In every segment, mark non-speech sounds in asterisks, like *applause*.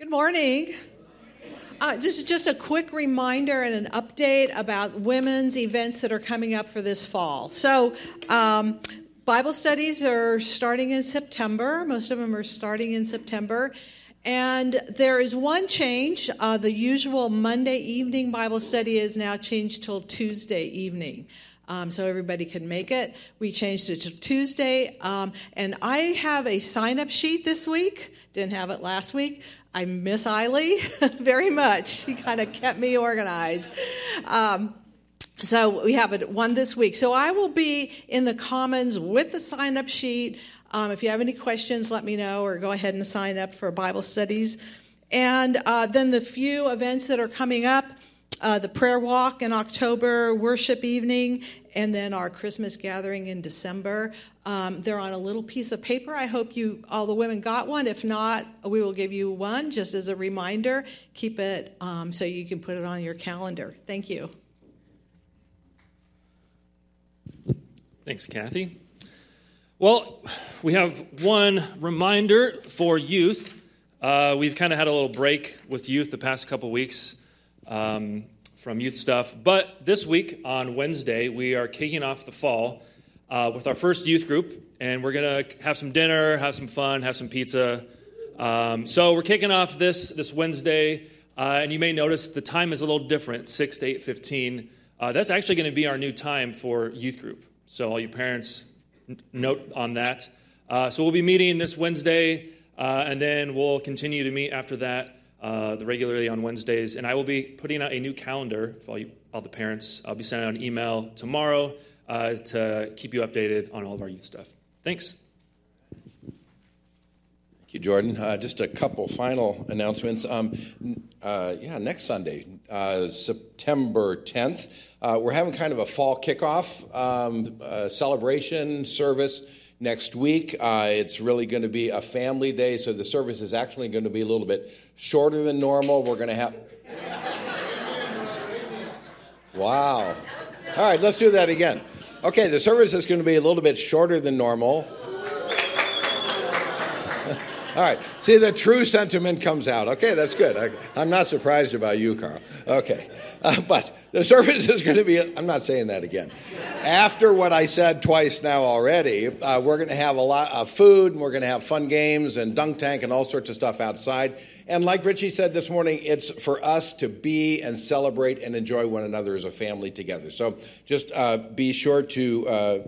Good morning. Uh, just just a quick reminder and an update about women's events that are coming up for this fall. So, um, Bible studies are starting in September. Most of them are starting in September. And there is one change. Uh, the usual Monday evening Bible study is now changed till Tuesday evening. Um, so everybody can make it. We changed it to Tuesday. Um, and I have a sign up sheet this week. Didn't have it last week. I miss Eiley *laughs* very much. She kind of kept me organized. Um, so we have it one this week. So I will be in the Commons with the sign up sheet. Um, if you have any questions, let me know or go ahead and sign up for Bible studies. And uh, then the few events that are coming up uh, the prayer walk in October, worship evening, and then our Christmas gathering in December. Um, they're on a little piece of paper. I hope you all the women got one. If not, we will give you one just as a reminder. Keep it um, so you can put it on your calendar. Thank you. Thanks, Kathy. Well, we have one reminder for youth. Uh, we've kind of had a little break with youth the past couple weeks um, from youth stuff. But this week on Wednesday, we are kicking off the fall uh, with our first youth group, and we're gonna have some dinner, have some fun, have some pizza. Um, so we're kicking off this this Wednesday, uh, and you may notice the time is a little different, six to eight fifteen. Uh, that's actually going to be our new time for youth group. So all you parents, n- note on that. Uh, so we'll be meeting this Wednesday, uh, and then we'll continue to meet after that uh, regularly on Wednesdays. And I will be putting out a new calendar for all, you, all the parents. I'll be sending out an email tomorrow uh, to keep you updated on all of our youth stuff. Thanks. Thank you, Jordan. Uh, just a couple final announcements. Um, uh, yeah, next Sunday, uh, September 10th, uh, we're having kind of a fall kickoff um, uh, celebration service next week. Uh, it's really going to be a family day, so the service is actually going to be a little bit shorter than normal. We're going to have. *laughs* wow. All right, let's do that again. Okay, the service is going to be a little bit shorter than normal. All right. See, the true sentiment comes out. Okay, that's good. I, am not surprised about you, Carl. Okay. Uh, but the service *laughs* is going to be, I'm not saying that again. After what I said twice now already, uh, we're going to have a lot of food and we're going to have fun games and dunk tank and all sorts of stuff outside. And like Richie said this morning, it's for us to be and celebrate and enjoy one another as a family together. So just uh, be sure to uh,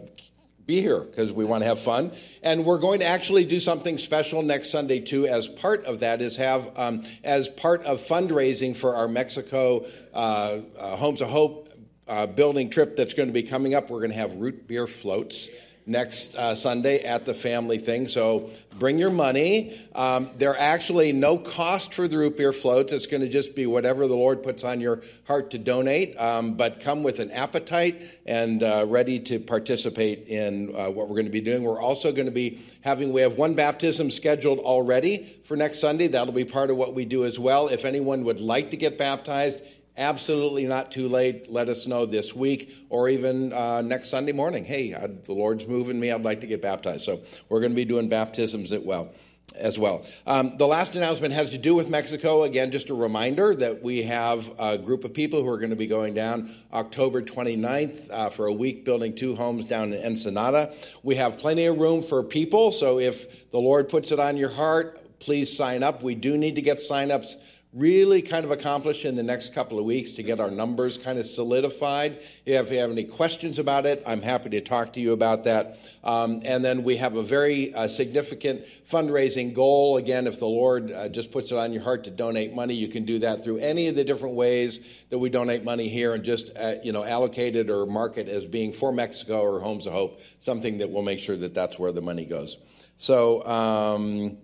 be here because we want to have fun. And we're going to actually do something special next Sunday too. As part of that is have um, as part of fundraising for our Mexico uh, uh, Homes of Hope uh, building trip that's going to be coming up. We're going to have root beer floats next uh, Sunday at the family thing. So bring your money. Um, are actually no cost for the root beer floats. It's going to just be whatever the Lord puts on your heart to donate. Um, but come with an appetite and uh, ready to participate in uh, what we're going to be doing. We're also going to be having, we have one baptism scheduled already for next Sunday. That'll be part of what we do as well. If anyone would like to get baptized, absolutely not too late. Let us know this week or even uh, next Sunday morning. Hey, I, the Lord's moving me. I'd like to get baptized. So we're going to be doing baptisms as well. As well. Um, the last announcement has to do with Mexico. Again, just a reminder that we have a group of people who are going to be going down October 29th uh, for a week building two homes down in Ensenada. We have plenty of room for people, so if the Lord puts it on your heart, please sign up. We do need to get sign-ups really kind of accomplished in the next couple of weeks to get our numbers kind of solidified. If you have any questions about it, I'm happy to talk to you about that. Um, and then we have a very uh, significant fundraising goal. Again, if the Lord uh, just puts it on your heart to donate money, you can do that through any of the different ways that we donate money here and just, uh, you know, allocate it or mark it as being for Mexico or Homes of Hope, something that will make sure that that's where the money goes. So um,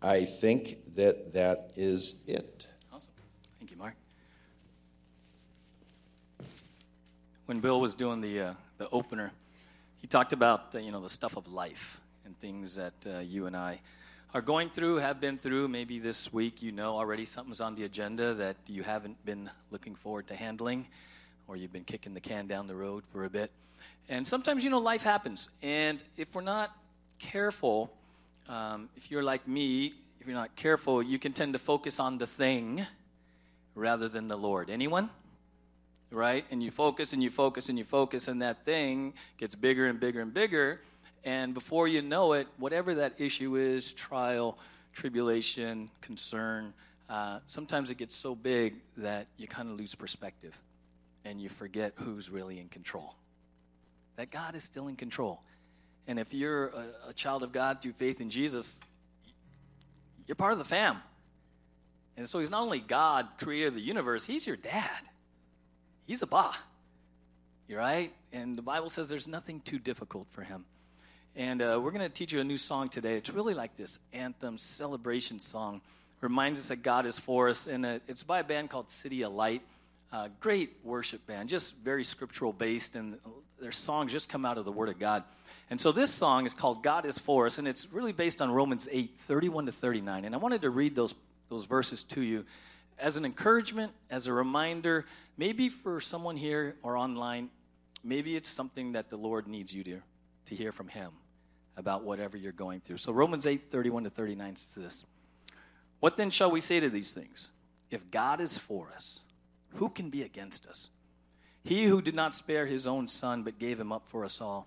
I think that that is it. Awesome. Thank you, Mark. When Bill was doing the uh, the opener, he talked about the, you know the stuff of life and things that uh, you and I are going through, have been through. Maybe this week you know already something's on the agenda that you haven't been looking forward to handling, or you've been kicking the can down the road for a bit. And sometimes you know life happens, and if we're not careful, um, if you're like me, if you're not careful, you can tend to focus on the thing rather than the Lord. Anyone? Right? And you focus and you focus and you focus, and that thing gets bigger and bigger and bigger. And before you know it, whatever that issue is trial, tribulation, concern uh, sometimes it gets so big that you kind of lose perspective and you forget who's really in control. That God is still in control. And if you're a, a child of God through faith in Jesus, you're part of the fam. And so he's not only God, creator of the universe, he's your dad. He's Abba. You're right? And the Bible says there's nothing too difficult for him. And uh, we're going to teach you a new song today. It's really like this anthem celebration song. Reminds us that God is for us. And uh, it's by a band called CityAlight. Uh, great worship band, just very scriptural based, and their songs just come out of the Word of God. And so this song is called God is For Us, and it's really based on Romans 8, 31 to 39. And I wanted to read those, those verses to you as an encouragement, as a reminder, maybe for someone here or online, maybe it's something that the Lord needs you to, to hear from Him about whatever you're going through. So Romans 8, 31 to 39 says this What then shall we say to these things? If God is for us, who can be against us? He who did not spare his own son, but gave him up for us all,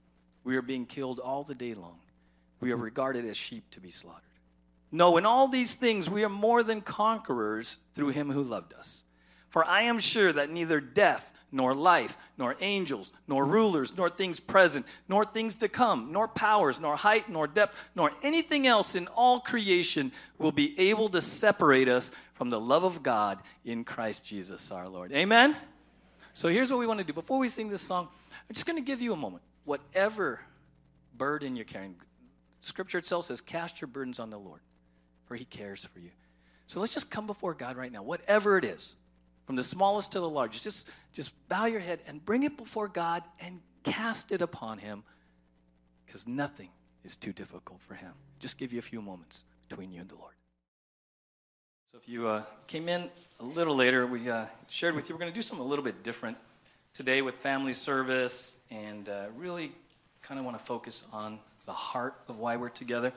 we are being killed all the day long. We are regarded as sheep to be slaughtered. No, in all these things we are more than conquerors through him who loved us. For I am sure that neither death, nor life, nor angels, nor rulers, nor things present, nor things to come, nor powers, nor height, nor depth, nor anything else in all creation will be able to separate us from the love of God in Christ Jesus our Lord. Amen? So here's what we want to do. Before we sing this song, I'm just going to give you a moment. Whatever burden you're carrying, Scripture itself says, cast your burdens on the Lord, for he cares for you. So let's just come before God right now, whatever it is from the smallest to the largest. Just, just bow your head and bring it before God and cast it upon Him because nothing is too difficult for Him. Just give you a few moments between you and the Lord. So, if you uh, came in a little later, we uh, shared with you we're going to do something a little bit different today with family service and uh, really kind of want to focus on the heart of why we're together.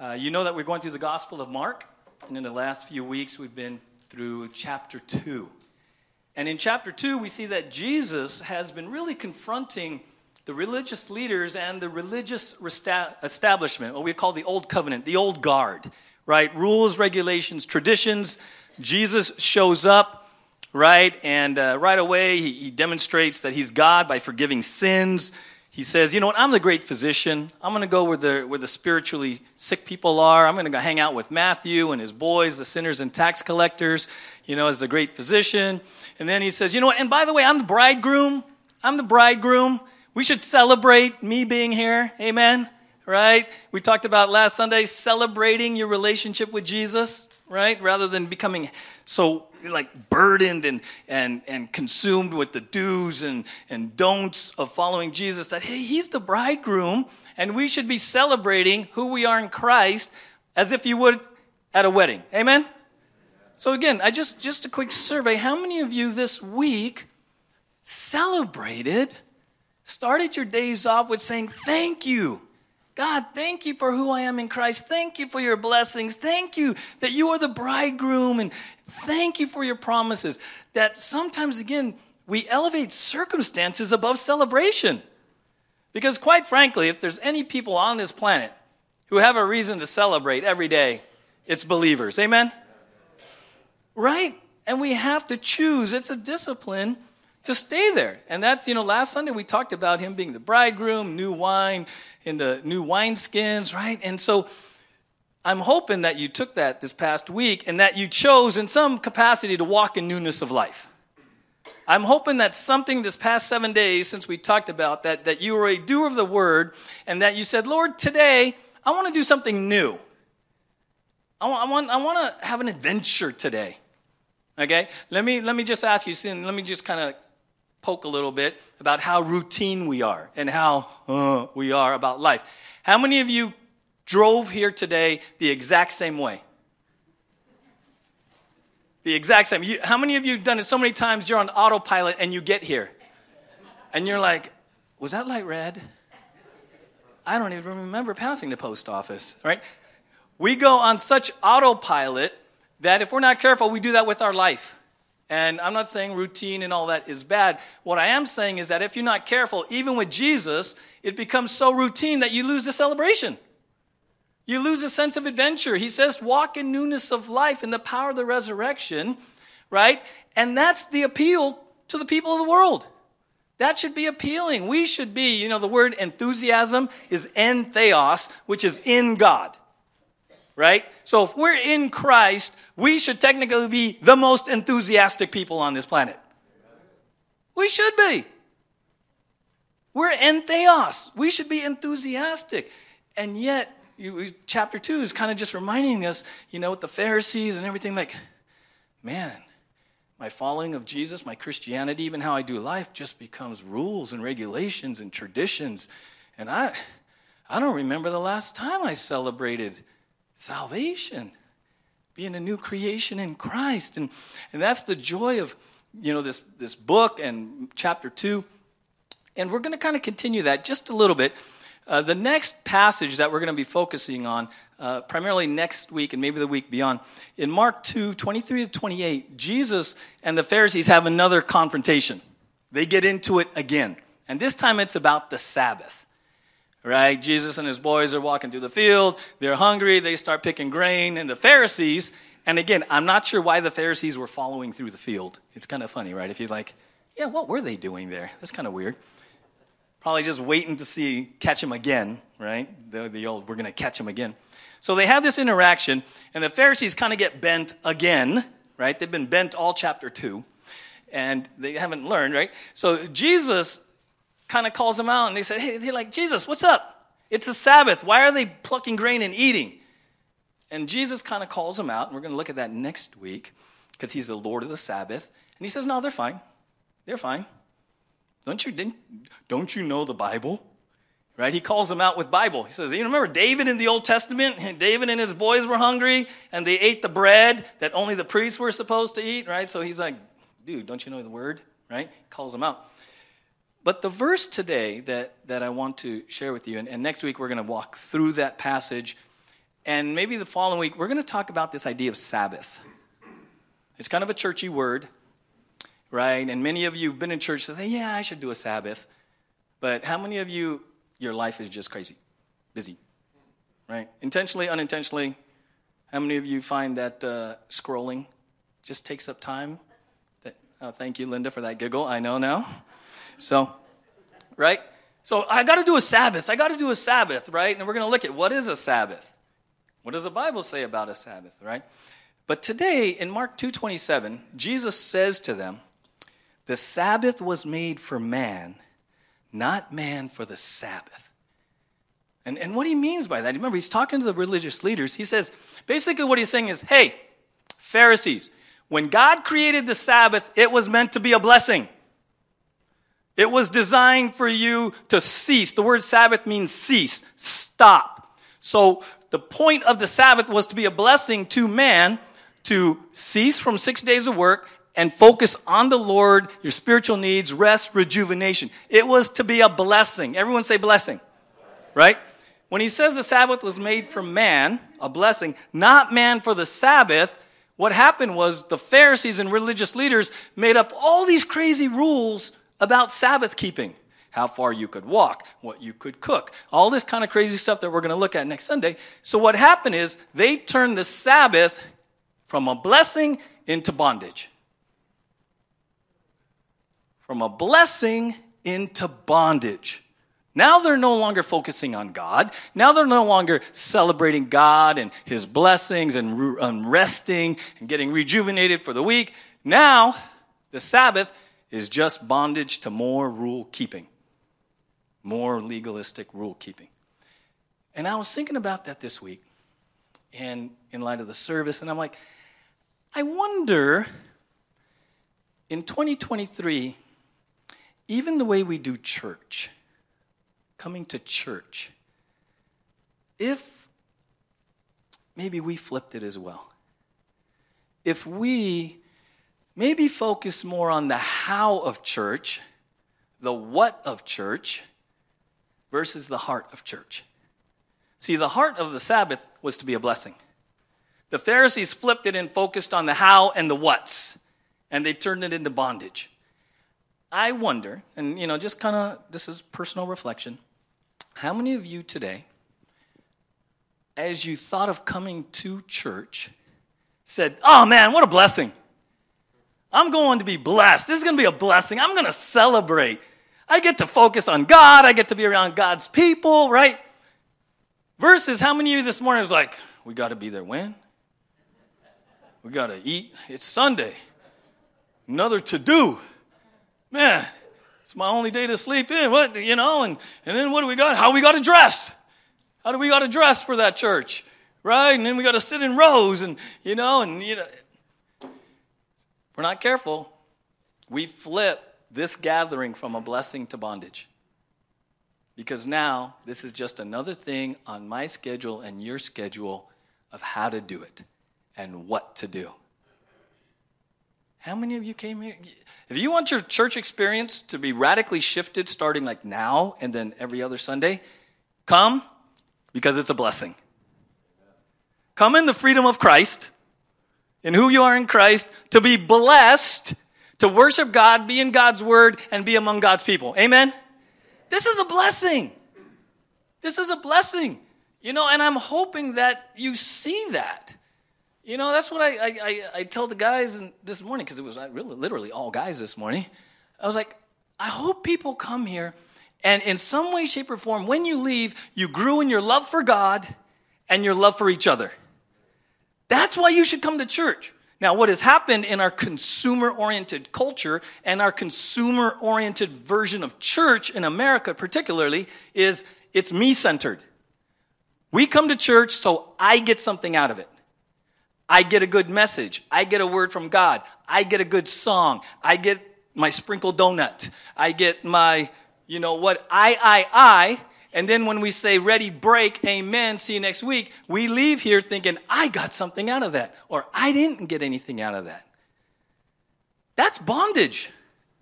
Uh, you know that we're going through the Gospel of Mark, and in the last few weeks, we've been through chapter 2. And in chapter 2, we see that Jesus has been really confronting the religious leaders and the religious establishment, what we call the Old Covenant, the Old Guard, right? Rules, regulations, traditions. Jesus shows up, right? And uh, right away, he, he demonstrates that he's God by forgiving sins he says, You know what? I'm the great physician. I'm going to go where the, where the spiritually sick people are. I'm going to go hang out with Matthew and his boys, the sinners and tax collectors, you know, as the great physician. And then he says, You know what? And by the way, I'm the bridegroom. I'm the bridegroom. We should celebrate me being here. Amen. Right? We talked about last Sunday celebrating your relationship with Jesus, right? Rather than becoming so like burdened and, and, and consumed with the do's and, and don'ts of following Jesus that, hey, he's the bridegroom and we should be celebrating who we are in Christ as if you would at a wedding. Amen? So again, I just, just a quick survey. How many of you this week celebrated, started your days off with saying, thank you God, thank you for who I am in Christ. Thank you for your blessings. Thank you that you are the bridegroom. And thank you for your promises. That sometimes, again, we elevate circumstances above celebration. Because, quite frankly, if there's any people on this planet who have a reason to celebrate every day, it's believers. Amen? Right? And we have to choose. It's a discipline to stay there. And that's, you know, last Sunday we talked about him being the bridegroom, new wine in the new wineskins, right? And so I'm hoping that you took that this past week and that you chose in some capacity to walk in newness of life. I'm hoping that something this past seven days since we talked about that, that you were a doer of the word and that you said, Lord, today I want to do something new. I want, I want, I want to have an adventure today. Okay? Let me, let me just ask you, let me just kind of poke a little bit about how routine we are and how uh, we are about life. How many of you drove here today the exact same way? The exact same. You, how many of you have done it so many times you're on autopilot and you get here? And you're like, was that light red? I don't even remember passing the post office, right? We go on such autopilot that if we're not careful, we do that with our life. And I'm not saying routine and all that is bad. What I am saying is that if you're not careful, even with Jesus, it becomes so routine that you lose the celebration. You lose a sense of adventure. He says, walk in newness of life in the power of the resurrection, right? And that's the appeal to the people of the world. That should be appealing. We should be, you know, the word enthusiasm is en theos, which is in God right? So if we're in Christ, we should technically be the most enthusiastic people on this planet. We should be. We're en theos. We should be enthusiastic. And yet, you, chapter 2 is kind of just reminding us, you know, with the Pharisees and everything like, man, my following of Jesus, my Christianity, even how I do life just becomes rules and regulations and traditions. And I, I don't remember the last time I celebrated salvation, being a new creation in Christ. And, and that's the joy of, you know, this, this book and chapter 2. And we're going to kind of continue that just a little bit. Uh, the next passage that we're going to be focusing on, uh, primarily next week and maybe the week beyond, in Mark 2 23 to 28, Jesus and the Pharisees have another confrontation. They get into it again. And this time it's about the Sabbath right? Jesus and his boys are walking through the field. They're hungry. They start picking grain. And the Pharisees, and again, I'm not sure why the Pharisees were following through the field. It's kind of funny, right? If you're like, yeah, what were they doing there? That's kind of weird. Probably just waiting to see, catch him again, right? The, the old, we're going to catch him again. So they have this interaction, and the Pharisees kind of get bent again, right? They've been bent all chapter two, and they haven't learned, right? So Jesus kind of calls them out and they say, hey, they're like, Jesus, what's up? It's a Sabbath. Why are they plucking grain and eating? And Jesus kind of calls them out, and we're going to look at that next week because he's the Lord of the Sabbath. And he says, No, they're fine. They're fine. Don't you, don't you know the Bible? Right? He calls them out with Bible. He says, You remember David in the Old Testament? *laughs* David and his boys were hungry and they ate the bread that only the priests were supposed to eat, right? So he's like, Dude, don't you know the word? Right? Calls them out. But the verse today that, that I want to share with you, and, and next week we're going to walk through that passage, and maybe the following week we're going to talk about this idea of Sabbath. It's kind of a churchy word, right? And many of you have been in church and say, yeah, I should do a Sabbath. But how many of you, your life is just crazy, busy, right? Intentionally, unintentionally. How many of you find that uh, scrolling just takes up time? That, oh, thank you, Linda, for that giggle. I know now. So, right? So I got to do a Sabbath. I got to do a Sabbath, right? And we're going to look at what is a Sabbath. What does the Bible say about a Sabbath, right? But today in Mark 2:27, Jesus says to them, "The Sabbath was made for man, not man for the Sabbath." And, and what he means by that, remember, he's talking to the religious leaders. He says, basically, what he's saying is, hey, Pharisees, when God created the Sabbath, it was meant to be a blessing. It was designed for you to cease. The word Sabbath means cease, stop. So the point of the Sabbath was to be a blessing to man to cease from six days of work and focus on the Lord, your spiritual needs, rest, rejuvenation. It was to be a blessing. Everyone say blessing, right? When he says the Sabbath was made for man, a blessing, not man for the Sabbath, what happened was the Pharisees and religious leaders made up all these crazy rules about Sabbath keeping how far you could walk, what you could cook, all this kind of crazy stuff that we're going to look at next Sunday. So, what happened is they turned the Sabbath from a blessing into bondage. From a blessing into bondage. Now they're no longer focusing on God. Now they're no longer celebrating God and His blessings and resting and getting rejuvenated for the week. Now, the Sabbath is just bondage to more rule keeping, more legalistic rule keeping. And I was thinking about that this week. and in light of the service, and I'm like, I wonder in 2023, even the way we do church, coming to church, if maybe we flipped it as well. If we maybe focus more on the how of church, the what of church, versus the heart of church. See, the heart of the Sabbath was to be a blessing. The Pharisees flipped it and focused on the how and the what's, and they turned it into bondage. I wonder, and you know, just kind of this is personal reflection. How many of you today, as you thought of coming to church, said, Oh man, what a blessing! I'm going to be blessed. This is going to be a blessing. I'm going to celebrate. I get to focus on God. I get to be around God's people, right? Versus how many of you this morning was like, we got to be there when? We got to eat. It's Sunday. Another to do. Man, it's my only day to sleep in. What, you know, and, and then what do we got? How we got to dress? How do we got to dress for that church? Right? And then we got to sit in rows and, you know, and, you know, we're not careful. We flip this gathering from a blessing to bondage. Because now this is just another thing on my schedule and your schedule of how to do it and what to do. How many of you came here? If you want your church experience to be radically shifted starting like now and then every other Sunday, come because it's a blessing. Come in the freedom of Christ, in who you are in Christ, to be blessed, to worship God, be in God's word, and be among God's people. Amen? This is a blessing. This is a blessing. You know, and I'm hoping that you see that. You know, that's what I, I, I, I tell the guys this morning, because it was uh, really literally all guys this morning. I was like, I hope people come here and in some way, shape, or form, when you leave, you grew in your love for God and your love for each other. That's why you should come to church. Now, what has happened in our consumer oriented culture and our consumer oriented version of church in America, particularly, is it's me centered. We come to church so I get something out of it. I get a good message. I get a word from God. I get a good song. I get my sprinkled donut. I get my, you know what, I, I, I. And then when we say ready, break, amen, see you next week, we leave here thinking, I got something out of that, or I didn't get anything out of that. That's bondage.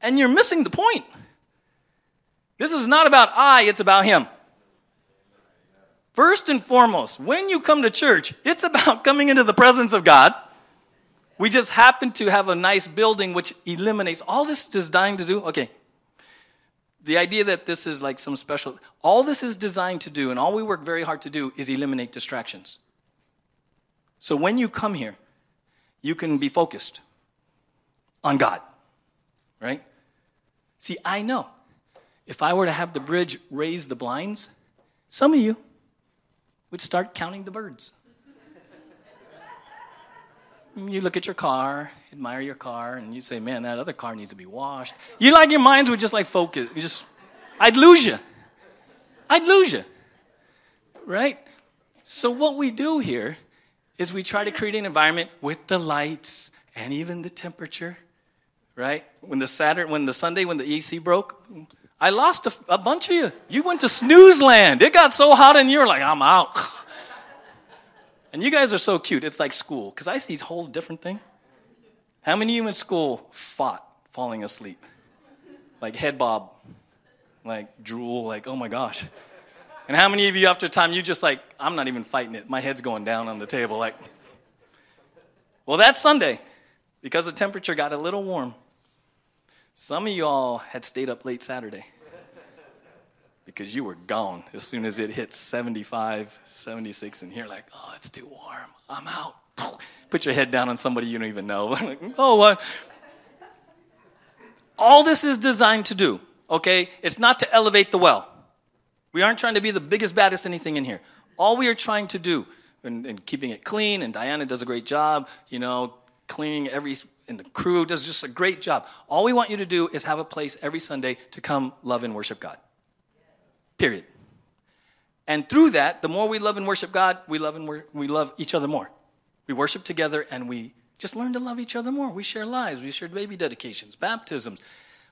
And you're missing the point. This is not about I, it's about Him. First and foremost, when you come to church, it's about coming into the presence of God. We just happen to have a nice building which eliminates all this designed to do. Okay, the idea that this is like some special, all this is designed to do, and all we work very hard to do, is eliminate distractions. So when you come here, you can be focused on God, right? See, I know if I were to have the bridge raise the blinds, some of you would start counting the birds. Mm, you look at your car, admire your car, and you say, man, that other car needs to be washed. You like your minds would just like focus. You just, I'd lose you. I'd lose you. Right? So what we do here is we try to create an environment with the lights and even the temperature. Right? When the Saturday, when the Sunday, when the AC broke, I lost a, a bunch of you. You went to snooze land. It got so hot and you like, I'm out. *laughs* And you guys are so cute. It's like school, because I see a whole different thing. How many of you in school fought falling asleep? Like head bob, like drool, like, oh my gosh. And how many of you after time you just like, I'm not even fighting it. My head's going down on the table, like. Well, that Sunday, because the temperature got a little warm, some of y'all had stayed up late Saturday because you were gone as soon as it hit 75, 76, and you're like, oh, it's too warm. I'm out. *laughs* Put your head down on somebody you don't even know. *laughs* oh, what? All this is designed to do, okay? It's not to elevate the well. We aren't trying to be the biggest, baddest anything in here. All we are trying to do, and, and keeping it clean, and Diana does a great job, you know, cleaning every, and the crew does just a great job. All we want you to do is have a place every Sunday to come love and worship God. Period. And through that, the more we love and worship God, we love and wor- we love each other more. We worship together and we just learn to love each other more. We share lives, we share baby dedications, baptisms.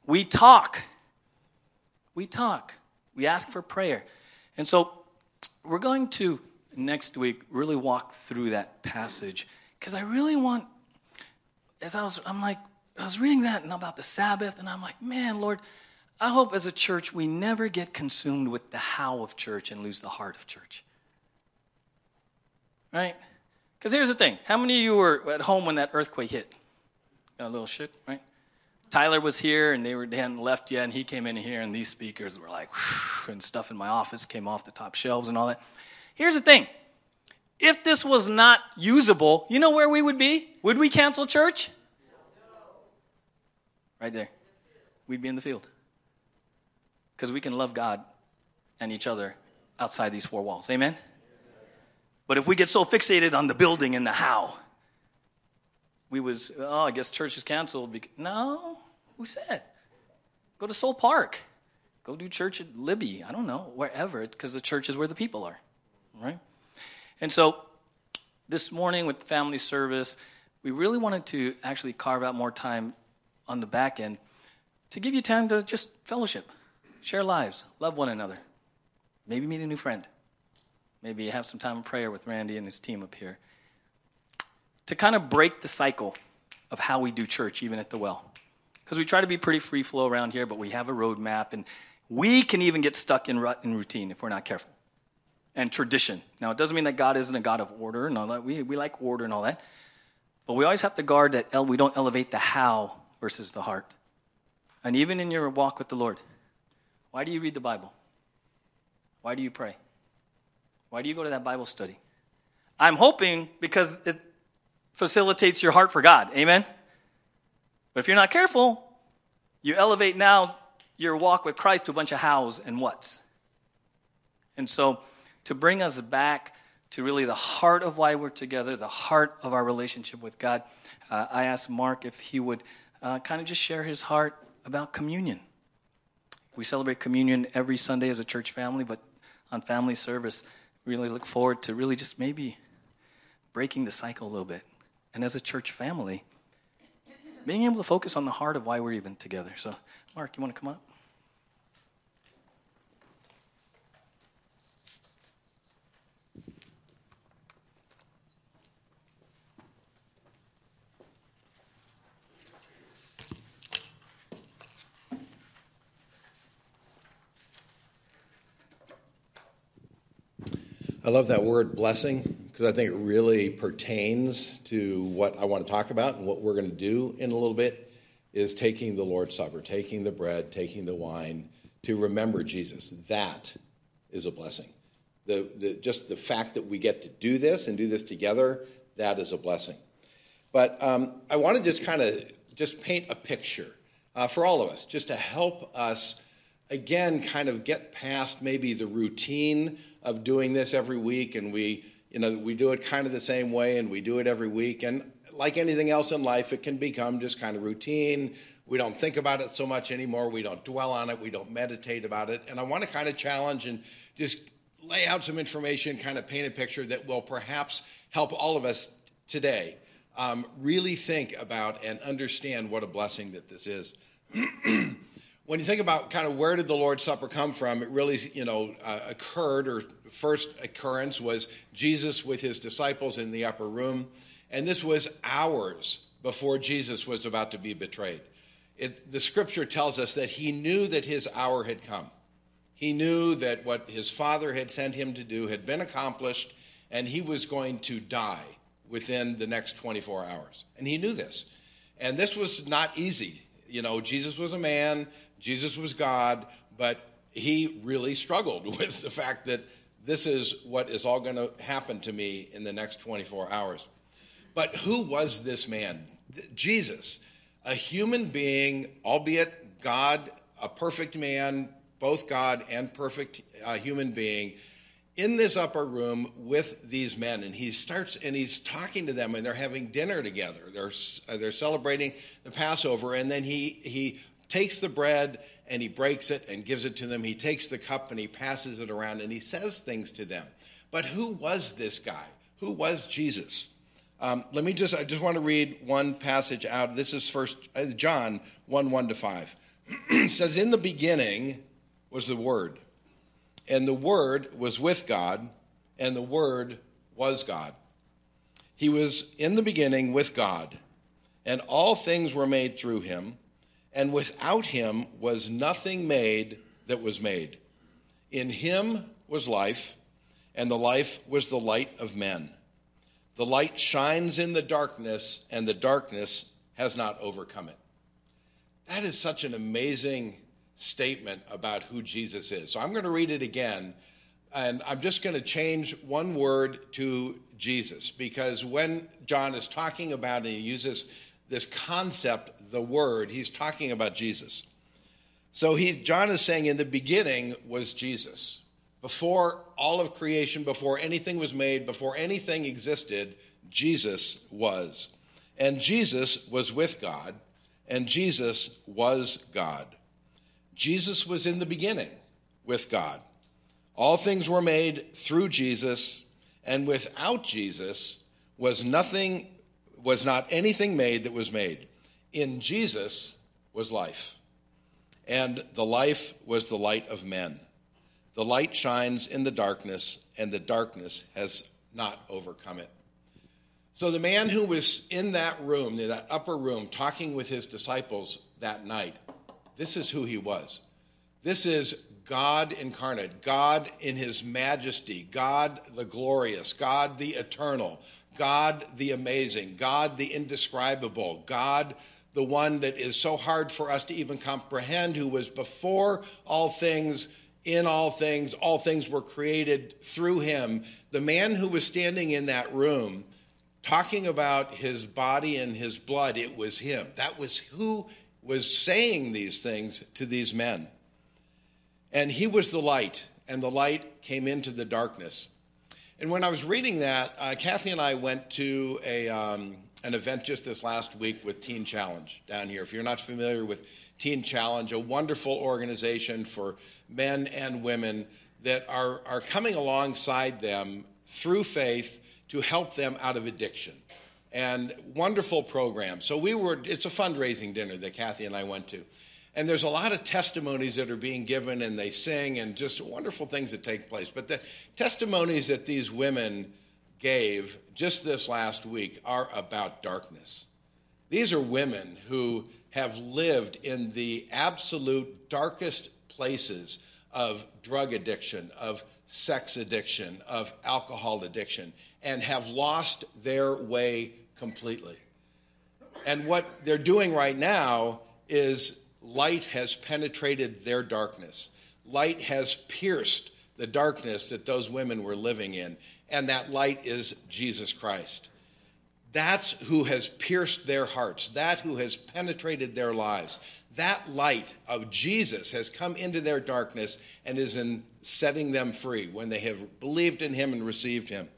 We talk. We talk. We ask for prayer. And so we're going to next week really walk through that passage because I really want as I was I'm like I was reading that and about the Sabbath and I'm like, man, Lord, I hope as a church we never get consumed with the how of church and lose the heart of church. Right? Because here's the thing. How many of you were at home when that earthquake hit? Got a little shook, right? Tyler was here and they, were, they hadn't left yet, and he came in here, and these speakers were like, and stuff in my office came off the top shelves and all that. Here's the thing if this was not usable, you know where we would be? Would we cancel church? Right there. We'd be in the field. Because we can love God and each other outside these four walls. Amen? But if we get so fixated on the building and the how, we was, oh, I guess church is canceled. No, who said? Go to Soul Park. Go do church at Libby. I don't know, wherever, because the church is where the people are, right? And so this morning with family service, we really wanted to actually carve out more time on the back end to give you time to just fellowship, share lives, love one another, maybe meet a new friend, maybe have some time of prayer with Randy and his team up here, to kind of break the cycle of how we do church, even at the well. Because we try to be pretty free flow around here, but we have a roadmap, and we can even get stuck in rut and routine if we're not careful. And tradition. Now, it doesn't mean that God isn't a God of order and all that. We, we like order and all that. But we always have to guard that we don't elevate the how versus the heart. And even in your walk with the Lord, why do you read the Bible? Why do you pray? Why do you go to that Bible study? I'm hoping because it facilitates your heart for God. Amen? But if you're not careful, you elevate now your walk with Christ to a bunch of hows and whats. And so, to bring us back to really the heart of why we're together, the heart of our relationship with God, uh, I asked Mark if he would uh, kind of just share his heart about communion. We celebrate communion every Sunday as a church family, but on family service, really look forward to really just maybe breaking the cycle a little bit. And as a church family, being able to focus on the heart of why we're even together. So, Mark, you want to come up? I love that word blessing because I think it really pertains to what I want to talk about and what we're going to do in a little bit is taking the Lord's Supper, taking the bread, taking the wine to remember Jesus. That is a blessing. The, the, just the fact that we get to do this and do this together, that is a blessing. But um, I want to just kind of just paint a picture uh, for all of us, just to help us again kind of get past maybe the routine of doing this every week and we you know we do it kind of the same way and we do it every week. And like anything else in life it can become just kind of routine. We don't think about it so much anymore. We don't dwell on it. We don't meditate about it. And i want to kind of challenge and just lay out some information kind of paint a picture that will perhaps help all of us today um, really think about and understand what a blessing that this is *clears throat* when you think about kind of where did the Lord's Supper come from, it really, you know, uh, occurred, or first occurrence was Jesus with his disciples in the upper room. And this was hours before Jesus was about to be betrayed. It, the scripture tells us that he knew that his hour had come. He knew that what his father had sent him to do had been accomplished, and he was going to die within the next 24 hours. And he knew this. And this was not easy. You know, Jesus was a man, Jesus was God, but he really struggled *laughs* with the fact that this is what is all going to happen to me in the next 24 hours. But who was this man? Jesus, a human being, albeit God, a perfect man, both God and perfect uh, human being, in this upper room with these men and he starts and he's talking to them and they're having dinner together they're they're celebrating the passover and then he he takes the bread and he breaks it and gives it to them. He takes the cup and he passes it around and he says things to them. But who was this guy? Who was Jesus? Um, let me just, I just want to read one passage out. This is first, uh, John 1 1 to 5. *clears throat* it says, In the beginning was the Word, and the Word was with God, and the Word was God. He was in the beginning with God, and all things were made through him, and without him was nothing made that was made. In him was life, and the life was the light of men. The light shines in the darkness, and the darkness has not overcome it. That is such an amazing statement about who Jesus is. So I'm going to read it again, and I'm just going to change one word to Jesus because when John is talking about and he uses this concept, the word, he's talking about Jesus. So he, John is saying in the beginning was Jesus. Before all of creation, before anything was made, before anything existed, Jesus was. And Jesus was with God, and Jesus was God. Jesus was in the beginning with God. All things were made through Jesus, and without Jesus was nothing was not anything made that was made. In Jesus was life, and the life was the light of men. The light shines in the darkness, and the darkness has not overcome it. So the man who was in that room, in that upper room, talking with his disciples that night, this is who he was. This is God incarnate, God in his majesty, God the glorious, God the eternal, God the amazing, God the indescribable, God the one that is so hard for us to even comprehend, who was before all things, in all things, all things were created through him. The man who was standing in that room talking about his body and his blood, it was him. That was who was saying these things to these men. And he was the light, and the light came into the darkness. And when I was reading that, uh, Kathy and I went to a, um, an event just this last week with Teen Challenge down here. If you're not familiar with Teen Challenge, a wonderful organization for men and women that are, are coming alongside them through faith to help them out of addiction. And wonderful program. So we were, it's a fundraising dinner that Kathy and I went to. And there's a lot of testimonies that are being given, and they sing, and just wonderful things that take place. But the testimonies that these women gave just this last week are about darkness. These are women who have lived in the absolute darkest places of drug addiction, of sex addiction, of alcohol addiction, and have lost their way completely. And what they're doing right now is light has penetrated their darkness. Light has pierced the darkness that those women were living in, and that light is Jesus Christ. That's who has pierced their hearts, that who has penetrated their lives. That light of Jesus has come into their darkness and is in setting them free when they have believed in him and received him.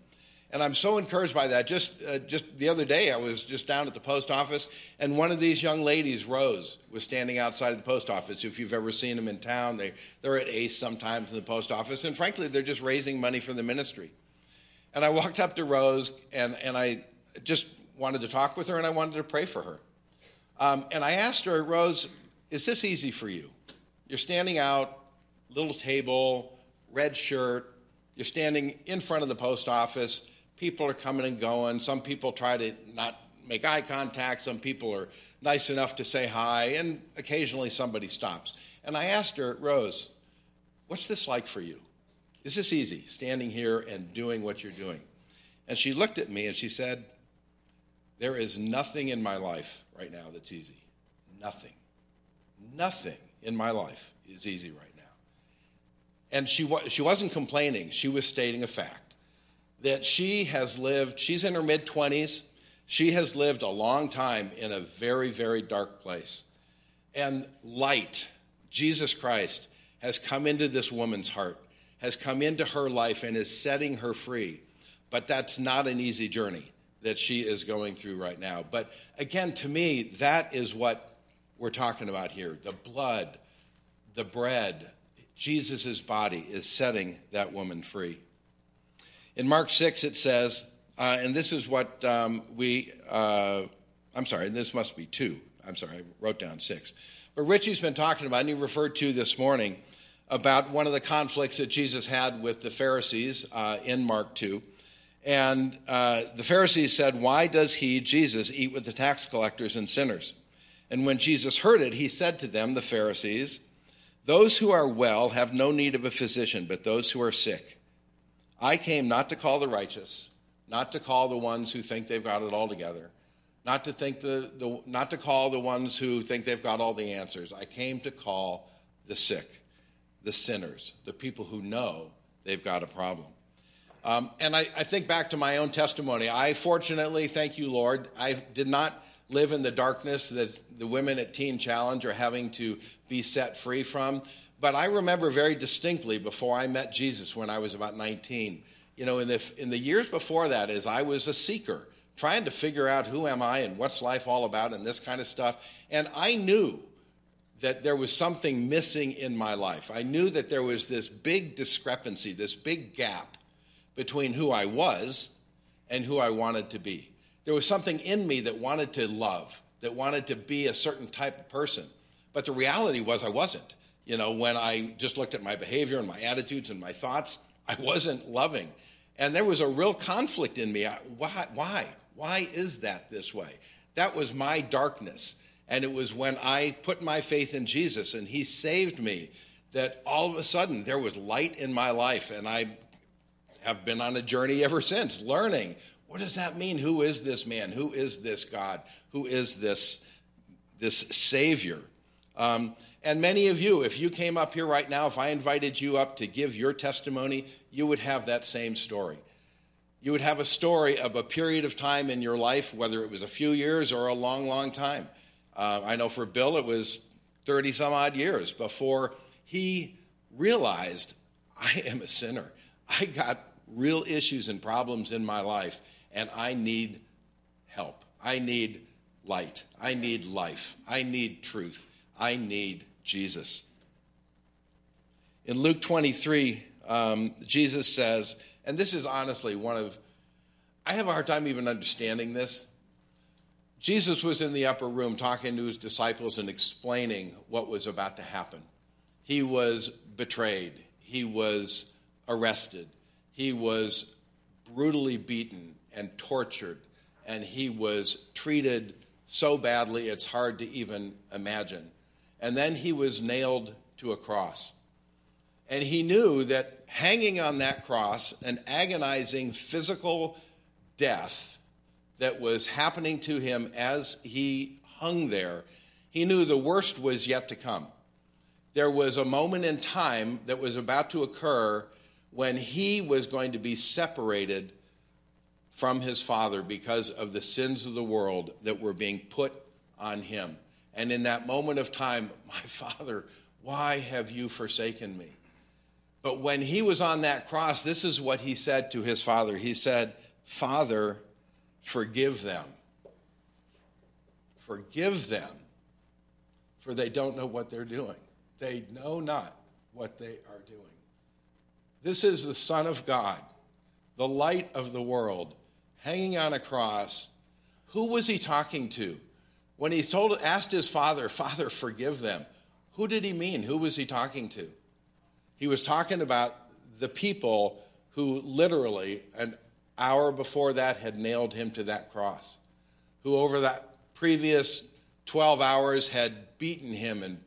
And I'm so encouraged by that. Just, uh, just the other day, I was just down at the post office, and one of these young ladies, Rose, was standing outside of the post office. If you've ever seen them in town, they, they're at Ace sometimes in the post office, and frankly, they're just raising money for the ministry. And I walked up to Rose, and, and I just wanted to talk with her, and I wanted to pray for her. Um, and I asked her, Rose, is this easy for you? You're standing out, little table, red shirt, you're standing in front of the post office people are coming and going. Some people try to not make eye contact. Some people are nice enough to say hi, and occasionally somebody stops. And I asked her, Rose, what's this like for you? Is this easy, standing here and doing what you're doing? And she looked at me and she said, There is nothing in my life right now that's easy. Nothing. Nothing in my life is easy right now. And she, she wasn't complaining, she was stating a fact that she has lived, she's in her mid 20s. She has lived a long time in a very, very dark place. And light, Jesus Christ, has come into this woman's heart, has come into her life, and is setting her free. But that's not an easy journey that she is going through right now. But again, to me, that is what we're talking about here the blood, the bread, Jesus' body is setting that woman free. In Mark 6, it says, uh, and this is what um, we, uh, I'm sorry, this must be two. I'm sorry, I wrote down six. But Richie's been talking about, and he referred to this morning, about one of the conflicts that Jesus had with the Pharisees uh, in Mark 2. And uh, the Pharisees said, Why does he, Jesus, eat with the tax collectors and sinners? And when Jesus heard it, he said to them, the Pharisees, Those who are well have no need of a physician, but those who are sick. I came not to call the righteous, not to call the ones who think they've got it all together, not to, think the, the, not to call the ones who think they've got all the answers. I came to call the sick, the sinners, the people who know they've got a problem. Um, and I, I think back to my own testimony. I fortunately, thank you, Lord, I did not live in the darkness that the women at Teen Challenge are having to be set free from. But I remember very distinctly before I met Jesus when I was about 19. You know, in the, in the years before that, as I was a seeker, trying to figure out who am I and what's life all about and this kind of stuff. And I knew that there was something missing in my life. I knew that there was this big discrepancy, this big gap between who I was and who I wanted to be. There was something in me that wanted to love, that wanted to be a certain type of person. But the reality was I wasn't. You know, when I just looked at my behavior and my attitudes and my thoughts, I wasn't loving. And there was a real conflict in me. Why? Why? Why is that this way? That was my darkness. And it was when I put my faith in Jesus and He saved me that all of a sudden there was light in my life. And I have been on a journey ever since, learning what does that mean? Who is this man? Who is this God? Who is this, this Savior? Um, and many of you, if you came up here right now, if I invited you up to give your testimony, you would have that same story. You would have a story of a period of time in your life, whether it was a few years or a long, long time. Uh, I know for Bill, it was 30 some odd years before he realized I am a sinner. I got real issues and problems in my life, and I need help. I need light. I need life. I need truth. I need Jesus. In Luke 23, um, Jesus says, and this is honestly one of, I have a hard time even understanding this. Jesus was in the upper room talking to his disciples and explaining what was about to happen. He was betrayed, he was arrested, he was brutally beaten and tortured, and he was treated so badly it's hard to even imagine and then he was nailed to a cross. And he knew that hanging on that cross, an agonizing physical death that was happening to him as he hung there, he knew the worst was yet to come. There was a moment in time that was about to occur when he was going to be separated from his father because of the sins of the world that were being put on him. And in that moment of time, *laughs* my father, why have you forsaken me? But when he was on that cross, this is what he said to his father. He said, Father, forgive them. Forgive them, for they don't know what they're doing. They know not what they are doing. This is the Son of God, the light of the world, hanging on a cross. Who was he talking to? When he told, asked his father, Father, forgive them, who did he mean? Who was he talking to? He was talking about the people who literally, an hour before that, had nailed him to that cross, who over that previous 12 hours had beaten him and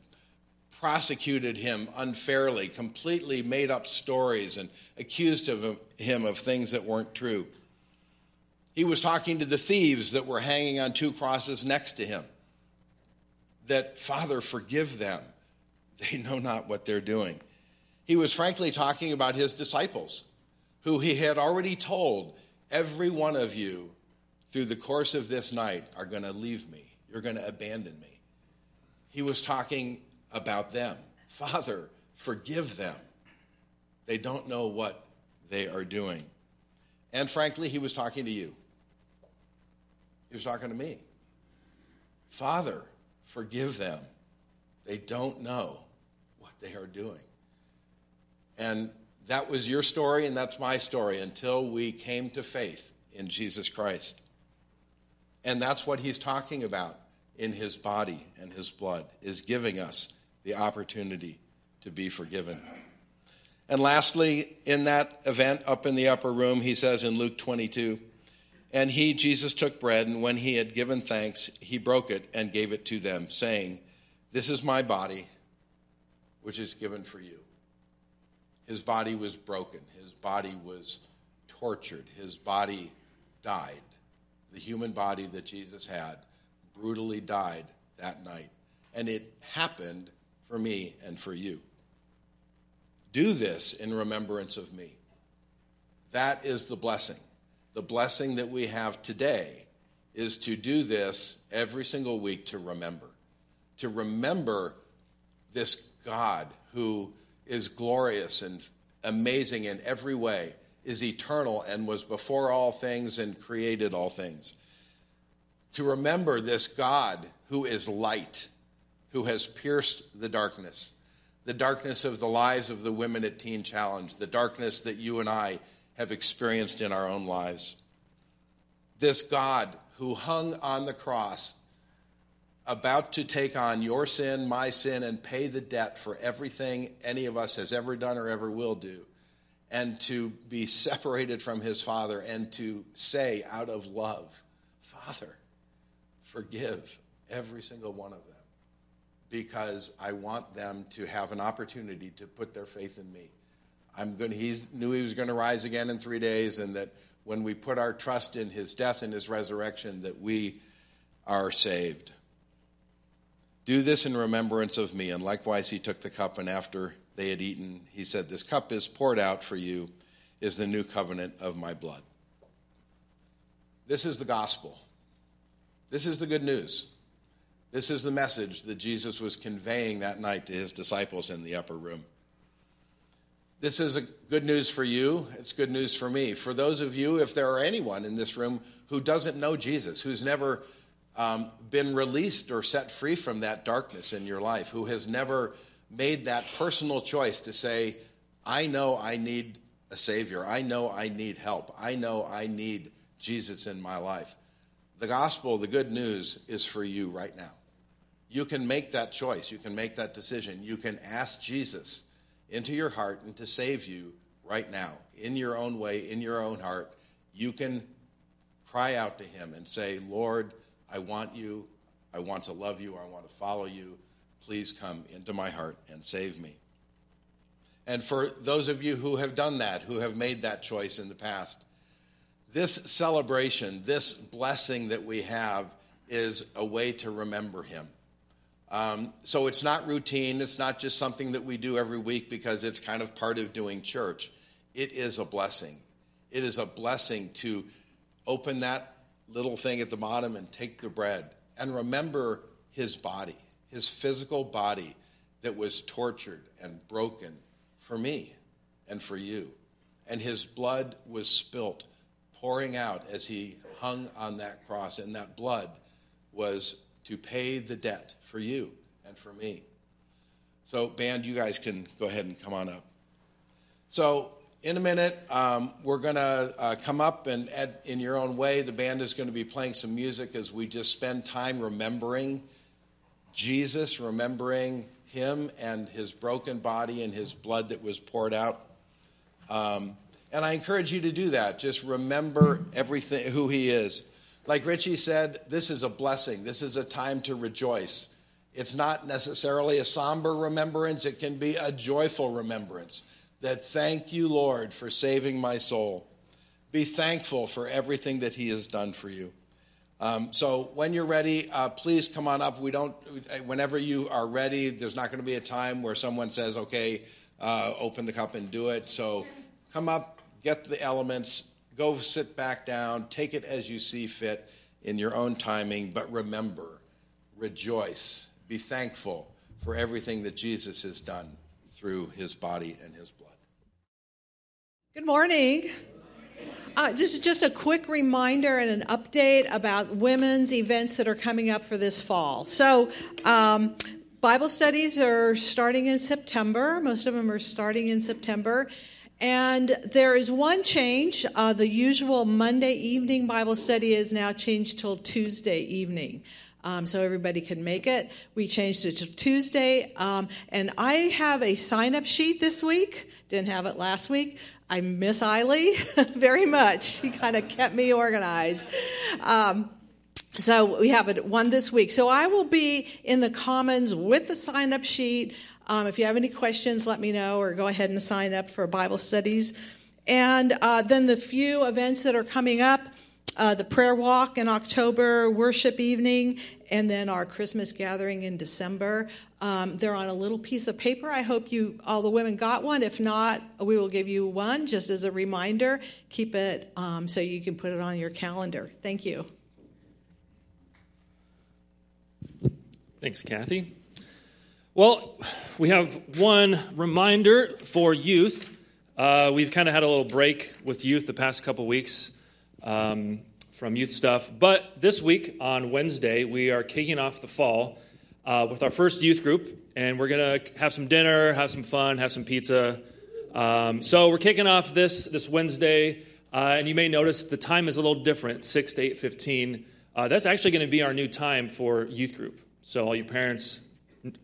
prosecuted him unfairly, completely made up stories, and accused of him of things that weren't true. He was talking to the thieves that were hanging on two crosses next to him. That, Father, forgive them. They know not what they're doing. He was frankly talking about his disciples, who he had already told, Every one of you through the course of this night are going to leave me. You're going to abandon me. He was talking about them. Father, forgive them. They don't know what they are doing. And frankly, he was talking to you. He was talking to me. Father, Forgive them. They don't know what they are doing. And that was your story, and that's my story until we came to faith in Jesus Christ. And that's what he's talking about in his body and his blood, is giving us the opportunity to be forgiven. And lastly, in that event up in the upper room, he says in Luke 22, and he, Jesus, took bread, and when he had given thanks, he broke it and gave it to them, saying, This is my body, which is given for you. His body was broken, his body was tortured, his body died. The human body that Jesus had brutally died that night. And it happened for me and for you. Do this in remembrance of me. That is the blessing. The blessing that we have today is to do this every single week to remember. To remember this God who is glorious and amazing in every way, is eternal and was before all things and created all things. To remember this God who is light, who has pierced the darkness, the darkness of the lives of the women at Teen Challenge, the darkness that you and I have experienced in our own lives. This God who hung on the cross, about to take on your sin, my sin, and pay the debt for everything any of us has ever done or ever will do, and to be separated from his Father and to say out of love, Father, forgive every single one of them because I want them to have an opportunity to put their faith in me. I'm going. He knew he was going to rise again in three days, and that when we put our trust in his death and his resurrection, that we are saved. Do this in remembrance of me. And likewise, he took the cup, and after they had eaten, he said, This cup is poured out for you, is the new covenant of my blood. This is the gospel. This is the good news. This is the message that Jesus was conveying that night to his disciples in the upper room. This is good news for you. It's good news for me. For those of you, if there are anyone in this room who doesn't know Jesus, who's never um, been released or set free from that darkness in your life, who has never made that personal choice to say, I know I need a Savior. I know I need help. I know I need Jesus in my life. The gospel, the good news, is for you right now. You can make that choice. You can make that decision. You can ask Jesus into your heart and to save you right now, in your own way, in your own heart. You can cry out to Him and say, Lord, I want you. I want to love you. I want to follow you. Please come into my heart and save me. And for those of you who have done that, who have made that choice in the past, this celebration, this blessing that we have, is a way to remember Him. Um, so it's not routine. It's not just something that we do every week because it's kind of part of doing church. It is a blessing. It is a blessing to open that little thing at the bottom and take the bread and remember his body, his physical body that was tortured and broken for me and for you. And his blood was spilt, pouring out as he hung on that cross. And that blood was to pay the debt for you and for me. So, band, you guys can go ahead and come on up. So, in a minute, um, we're going to uh, come up and, in your own way, the band is going to be playing some music as we just spend time remembering Jesus, remembering him and his broken body and his blood that was poured out. Um, and I encourage you to do that. Just remember everything, who he is. Like Richie said, this is a blessing. This is a time to rejoice. It's not necessarily a somber remembrance, it can be a joyful remembrance that thank you, Lord, for saving my soul. Be thankful for everything that He has done for you. Um, so when you're ready, uh, please come on up. We don't. Whenever you are ready, there's not going to be a time where someone says, "Okay, uh, open the cup and do it." So come up, get the elements, Go sit back down, take it as you see fit in your own timing, but remember, rejoice, be thankful for everything that Jesus has done through his body and his blood. Good morning. Uh, this is just a quick reminder and an update about women's events that are coming up for this fall. So, um, Bible studies are starting in September. Most of them are starting in September. And there is one change. Uh, the usual Monday evening Bible study is now changed till Tuesday evening. Um, so everybody can make it. We changed it to Tuesday. Um, and I have a sign up sheet this week. Didn't have it last week. I miss Eiley *laughs* very much. She kind of kept me organized. Um, so we have it one this week. So I will be in the Commons with the sign up sheet. Um, if you have any questions, let me know or go ahead and sign up for Bible studies. And uh, then the few events that are coming up uh, the prayer walk in October, worship evening, and then our Christmas gathering in December. Um, they're on a little piece of paper. I hope you all the women got one. If not, we will give you one just as a reminder. Keep it um, so you can put it on your calendar. Thank you. Thanks, Kathy. Well, we have one reminder for youth. Uh, we've kind of had a little break with youth the past couple weeks. Um, from youth stuff. But this week on Wednesday, we are kicking off the fall uh, with our first youth group, and we're going to have some dinner, have some fun, have some pizza. Um, so we're kicking off this this Wednesday, uh, and you may notice the time is a little different, six to eight fifteen. Uh, that's actually going to be our new time for youth group. So all you parents,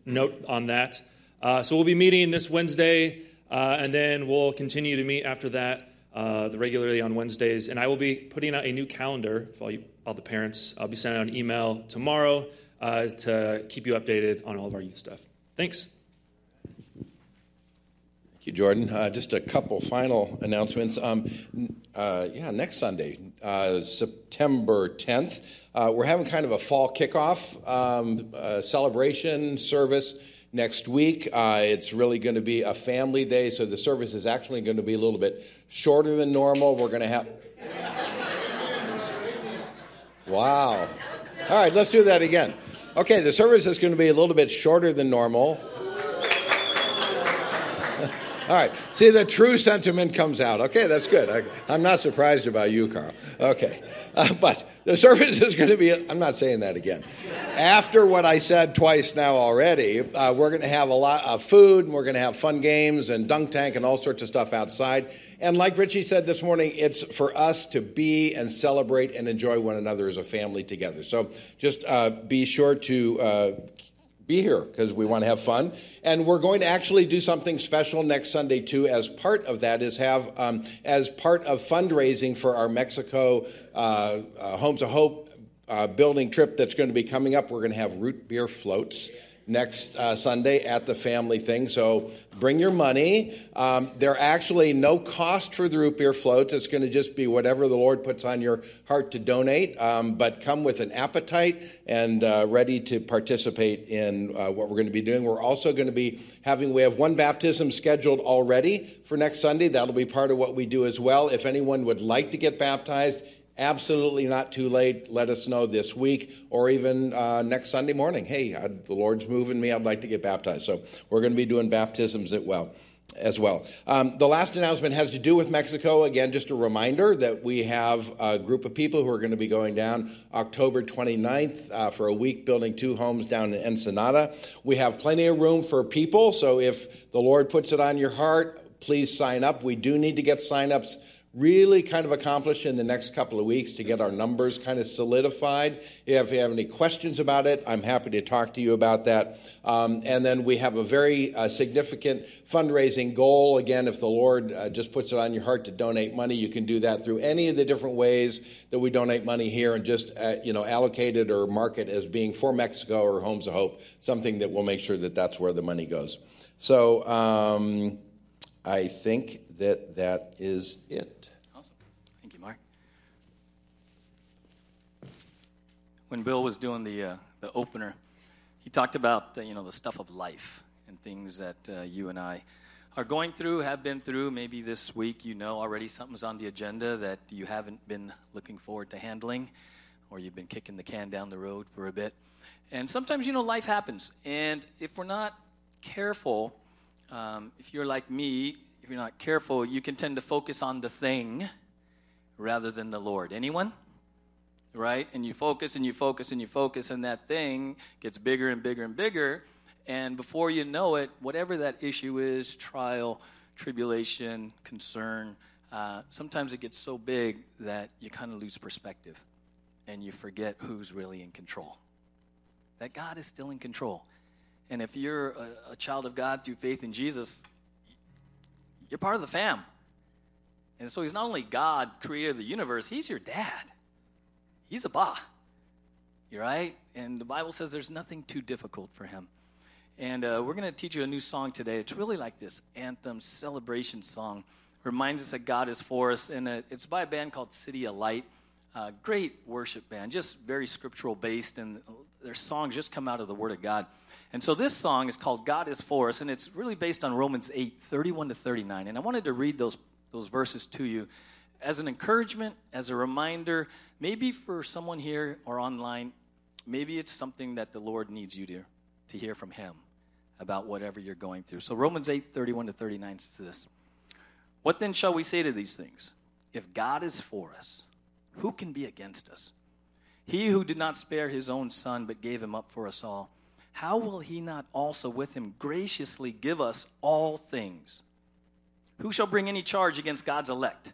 note on that. Uh, so we'll be meeting this Wednesday, uh, and then we'll continue to meet after that uh, the regularly on Wednesdays, and I will be putting out a new calendar for all, you, all the parents. I'll be sending out an email tomorrow uh, to keep you updated on all of our youth stuff. Thanks. You, Jordan. Uh, just a couple final announcements. Um, uh, yeah, next Sunday, uh, September 10th, uh, we're having kind of a fall kickoff um, uh, celebration service next week. Uh, it's really going to be a family day, so the service is actually going to be a little bit shorter than normal. We're going to have. *laughs* wow. All right, let's do that again. Okay, the service is going to be a little bit shorter than normal. All right. See, the true sentiment comes out. Okay, that's good. I, am not surprised about you, Carl. Okay. Uh, but the service *laughs* is going to be, I'm not saying that again. After what I said twice now already, uh, we're going to have a lot of food and we're going to have fun games and dunk tank and all sorts of stuff outside. And like Richie said this morning, it's for us to be and celebrate and enjoy one another as a family together. So just uh, be sure to uh, be here because we want to have fun. And we're going to actually do something special next Sunday too. As part of that is have um, as part of fundraising for our Mexico uh, uh, Homes of Hope uh, building trip that's going to be coming up. We're going to have root beer floats next uh, Sunday at the family thing. So bring your money. Um, are actually no cost for the root beer floats. It's going to just be whatever the Lord puts on your heart to donate. Um, but come with an appetite and uh, ready to participate in uh, what we're going to be doing. We're also going to be having, we have one baptism scheduled already for next Sunday. That'll be part of what we do as well. If anyone would like to get baptized, absolutely not too late. Let us know this week or even uh, next Sunday morning. Hey, I, the Lord's moving me. I'd like to get baptized. So we're going to be doing baptisms as well. As well. Um, the last announcement has to do with Mexico. Again, just a reminder that we have a group of people who are going to be going down October 29th uh, for a week building two homes down in Ensenada. We have plenty of room for people, so if the Lord puts it on your heart, please sign up. We do need to get sign-ups really kind of accomplish in the next couple of weeks to get our numbers kind of solidified. If you have any questions about it, I'm happy to talk to you about that. Um, and then we have a very uh, significant fundraising goal. Again, if the Lord uh, just puts it on your heart to donate money, you can do that through any of the different ways that we donate money here and just uh, you know allocate it or mark it as being for Mexico or Homes of Hope, something that will make sure that that's where the money goes. So um, I think that that is it. Awesome. Thank you, Mark. When Bill was doing the, uh, the opener, he talked about the, you know, the stuff of life and things that uh, you and I are going through, have been through. Maybe this week you know already something's on the agenda that you haven't been looking forward to handling, or you've been kicking the can down the road for a bit. And sometimes, you know, life happens. And if we're not careful, um, if you're like me, if you're not careful, you can tend to focus on the thing rather than the Lord. Anyone? Right? And you focus and you focus and you focus, and that thing gets bigger and bigger and bigger. And before you know it, whatever that issue is trial, tribulation, concern uh, sometimes it gets so big that you kind of lose perspective and you forget who's really in control. That God is still in control. And if you're a, a child of God through faith in Jesus, you're part of the fam. And so he's not only God, creator of the universe, he's your dad. He's Abba. You're right? And the Bible says there's nothing too difficult for him. And uh, we're going to teach you a new song today. It's really like this anthem celebration song. Reminds us that God is for us. And uh, it's by a band called CityAlight. Uh, great worship band, just very scriptural based. And their songs just come out of the Word of God. And so this song is called God is for us. And it's really based on Romans 8, 31 to 39. And I wanted to read those, those verses to you as an encouragement, as a reminder, maybe for someone here or online, maybe it's something that the Lord needs you to, to hear from Him about whatever you're going through. So Romans 8, 31 to 39 says this What then shall we say to these things? If God is for us, who can be against us? He who did not spare his own son, but gave him up for us all, how will he not also with him graciously give us all things? Who shall bring any charge against God's elect?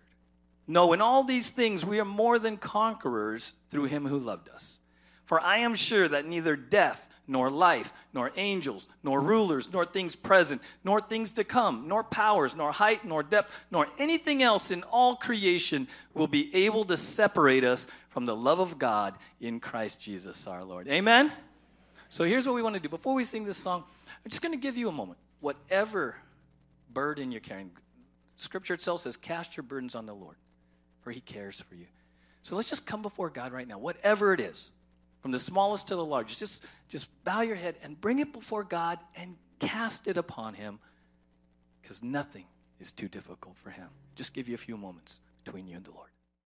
No, in all these things we are more than conquerors through him who loved us. For I am sure that neither death, nor life, nor angels, nor rulers, nor things present, nor things to come, nor powers, nor height, nor depth, nor anything else in all creation will be able to separate us from the love of God in Christ Jesus our Lord. Amen? So here's what we want to do. Before we sing this song, I'm just going to give you a moment. Whatever burden you're carrying, Scripture itself says, cast your burdens on the Lord, for he cares for you. So let's just come before God right now, whatever it is from the smallest to the largest. Just, just bow your head and bring it before God and cast it upon Him because nothing is too difficult for Him. Just give you a few moments between you and the Lord.